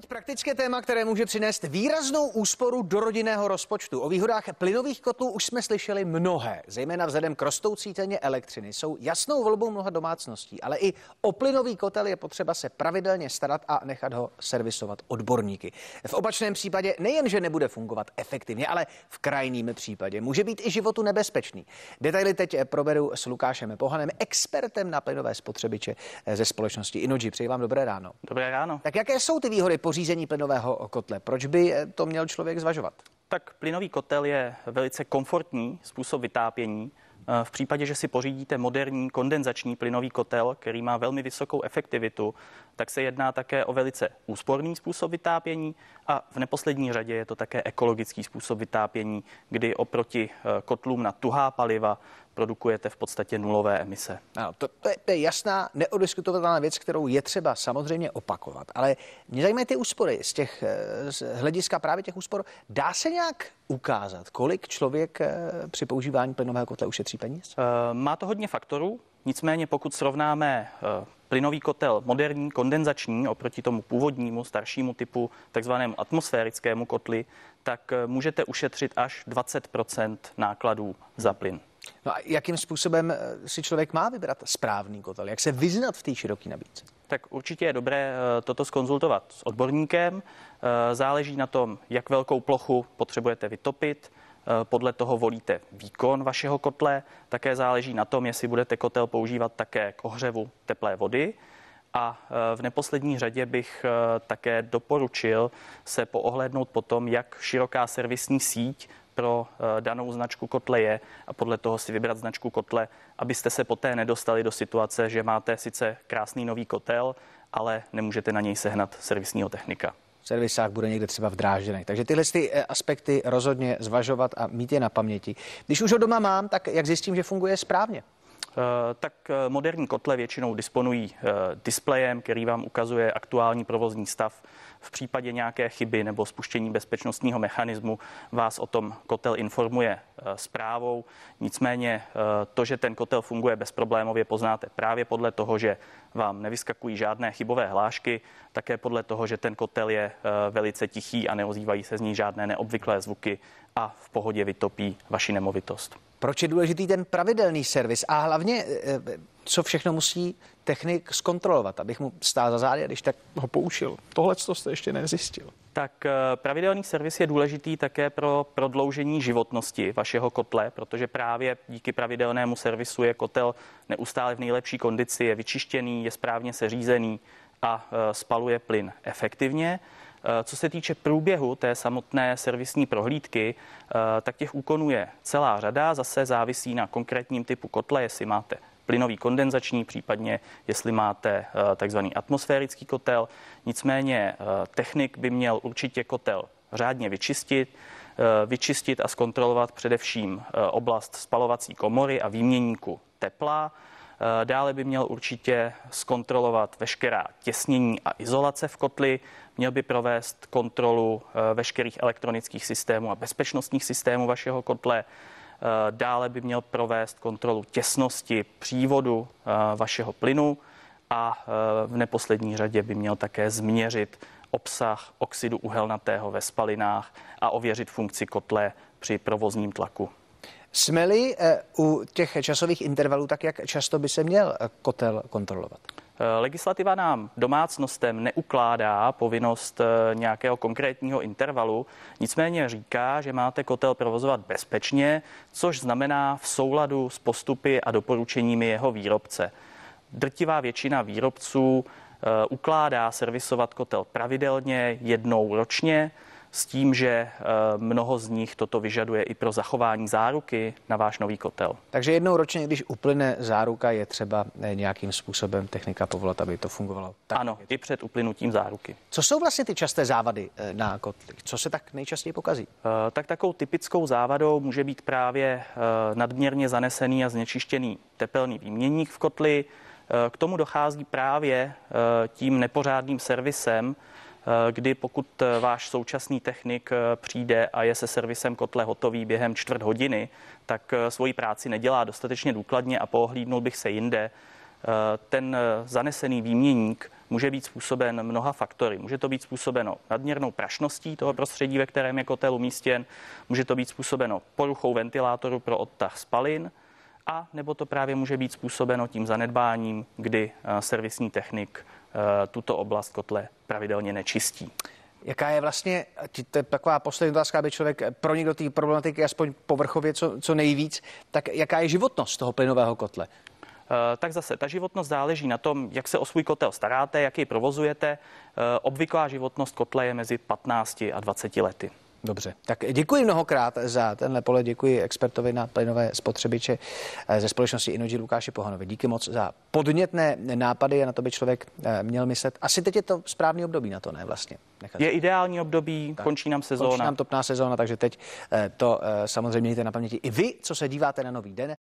teď praktické téma, které může přinést výraznou úsporu do rodinného rozpočtu. O výhodách plynových kotlů už jsme slyšeli mnohé, zejména vzhledem k rostoucí ceně elektřiny. Jsou jasnou volbou mnoha domácností, ale i o plynový kotel je potřeba se pravidelně starat a nechat ho servisovat odborníky. V opačném případě nejen, že nebude fungovat efektivně, ale v krajním případě může být i životu nebezpečný. Detaily teď proberu s Lukášem Pohanem, expertem na plynové spotřebiče ze společnosti Inoji. Přeji vám dobré ráno. Dobré ráno. Tak jaké jsou ty výhody pořízení plynového kotle? Proč by to měl člověk zvažovat? Tak plynový kotel je velice komfortní způsob vytápění. V případě, že si pořídíte moderní kondenzační plynový kotel, který má velmi vysokou efektivitu, tak se jedná také o velice úsporný způsob vytápění a v neposlední řadě je to také ekologický způsob vytápění, kdy oproti eh, kotlům na tuhá paliva produkujete v podstatě nulové emise. Ano, to, to, je, to je jasná, neodiskutovatelná věc, kterou je třeba samozřejmě opakovat. Ale mě zajímají ty úspory z těch eh, z hlediska právě těch úspor. Dá se nějak ukázat, kolik člověk eh, při používání plynového kotle ušetří peněz? Má to hodně faktorů. Nicméně pokud srovnáme eh, plynový kotel moderní, kondenzační oproti tomu původnímu, staršímu typu, takzvanému atmosférickému kotli, tak eh, můžete ušetřit až 20% nákladů za plyn. No a jakým způsobem eh, si člověk má vybrat správný kotel? Jak se vyznat v té široké nabídce? Tak určitě je dobré toto skonzultovat s odborníkem. Záleží na tom, jak velkou plochu potřebujete vytopit, Eh, podle toho volíte výkon vašeho kotle. Také záleží na tom, jestli budete kotel používat také k ohřevu teplé vody. A eh, v neposlední řadě bych eh, také doporučil se poohlédnout po tom, jak široká servisní síť pro danou značku kotle je a podle toho si vybrat značku kotle, abyste se poté nedostali do situace, že máte sice krásný nový kotel, ale nemůžete na něj sehnat servisního technika servisách bude někde třeba v Drážděnech. Takže tyhle ty eh, aspekty rozhodně zvažovat a mít je na paměti. Když už ho doma mám, tak jak zjistím, že funguje správně? Eh, tak eh, moderní kotle většinou disponují displejem, který vám ukazuje aktuální provozní stav. V případě nějaké chyby nebo spuštění bezpečnostního mechanismu vás o tom kotel informuje zprávou. Nicméně to, že ten kotel funguje bezproblémově, poznáte právě podle toho, že vám nevyskakují žádné chybové hlášky, také podle toho, že ten kotel je eh, velice tichý a neozývají se z ní žádné neobvyklé zvuky a v pohodě vytopí vaši nemovitost. Proč je důležitý ten pravidelný servis a hlavně, eh, co všechno musí technik zkontrolovat, abych mu stál za zády, když tak ho poušil. Tohle to jste ještě nezjistil. Tak eh, pravidelný servis je důležitý také pro prodloužení životnosti vašeho kotle, protože právě díky pravidelnému servisu je kotel neustále v nejlepší kondici, je vyčištěný, je správně seřízený a eh, spaluje plyn efektivně. Eh, co se týče průběhu té samotné servisní prohlídky, tak těch úkonů je celá řada. Zase závisí na konkrétním typu kotle, jestli máte plynový kondenzační, případně jestli máte eh, takzvaný atmosférický kotel. Nicméně eh, technik by měl určitě kotel řádně vyčistit, eh, vyčistit a zkontrolovat především oblast spalovací komory a výměníku tepla. Dále by měl určitě zkontrolovat veškerá těsnění a izolace v kotli, měl by provést kontrolu veškerých elektronických systémů a bezpečnostních systémů vašeho kotle, Eh, dále by měl provést kontrolu těsnosti přívodu eh, vašeho plynu a eh, v neposlední řadě by měl také změřit obsah oxidu uhelnatého ve spalinách a ověřit funkci kotle při provozním tlaku. Jsme-li u těch časových intervalů, tak jak často by se měl kotel kontrolovat? Eh, legislativa nám domácnostem neukládá povinnost eh, nějakého konkrétního intervalu, nicméně říká, že máte kotel provozovat bezpečně, což znamená v souladu s postupy a doporučeními jeho výrobce. Drtivá většina výrobců eh, ukládá servisovat kotel pravidelně jednou ročně, s tím, že eh, mnoho z nich toto vyžaduje i pro zachování záruky na váš nový kotel. Takže jednou ročně, když uplyne záruka, je třeba eh, nějakým způsobem technika povolat, aby to fungovalo. Tak ano, i před uplynutím záruky. Co jsou vlastně ty časté závady eh, na kotli? Co se tak nejčastěji pokazí? Tak takovou typickou závadou může být právě nadměrně zanesený a znečištěný tepelný výměník v kotli. K tomu dochází právě tím nepořádným servisem, kdy pokud eh, váš současný technik eh, přijde a je se servisem kotle hotový během čtvrt hodiny, tak svoji práci nedělá dostatečně důkladně a pohlídnul bych se jinde. ten zanesený výměník může být způsoben mnoha faktory. Může to být způsobeno nadměrnou prašností toho prostředí, ve kterém je kotel umístěn, může to být způsobeno poruchou ventilátoru pro odtah spalin, a nebo to právě může být způsobeno tím zanedbáním, kdy servisní technik tuto oblast kotle pravidelně nečistí. Jaká je vlastně, to je taková poslední otázka, aby člověk pronikl do té problematiky aspoň povrchově co, co nejvíc, tak jaká je životnost toho plynového kotle? Eh, tak zase ta životnost záleží na tom, jak se o svůj kotel staráte, jak ji provozujete. Eh, obvyklá životnost kotle je mezi 15 a 20 lety. Dobře, tak děkuji mnohokrát za tenhle pole, děkuji expertovi na plynové spotřebiče eh, ze společnosti Inoji Lukáši Pohanovi. Díky moc za podnětné nápady a na to by člověk eh, měl myslet. Asi teď je to správný období na to, ne vlastně? Nechat. Je ideální období, tak. končí nám sezóna. Končí nám topná sezóna, takže teď eh, to samozřejmě mějte na paměti i vy, co se díváte na Nový den.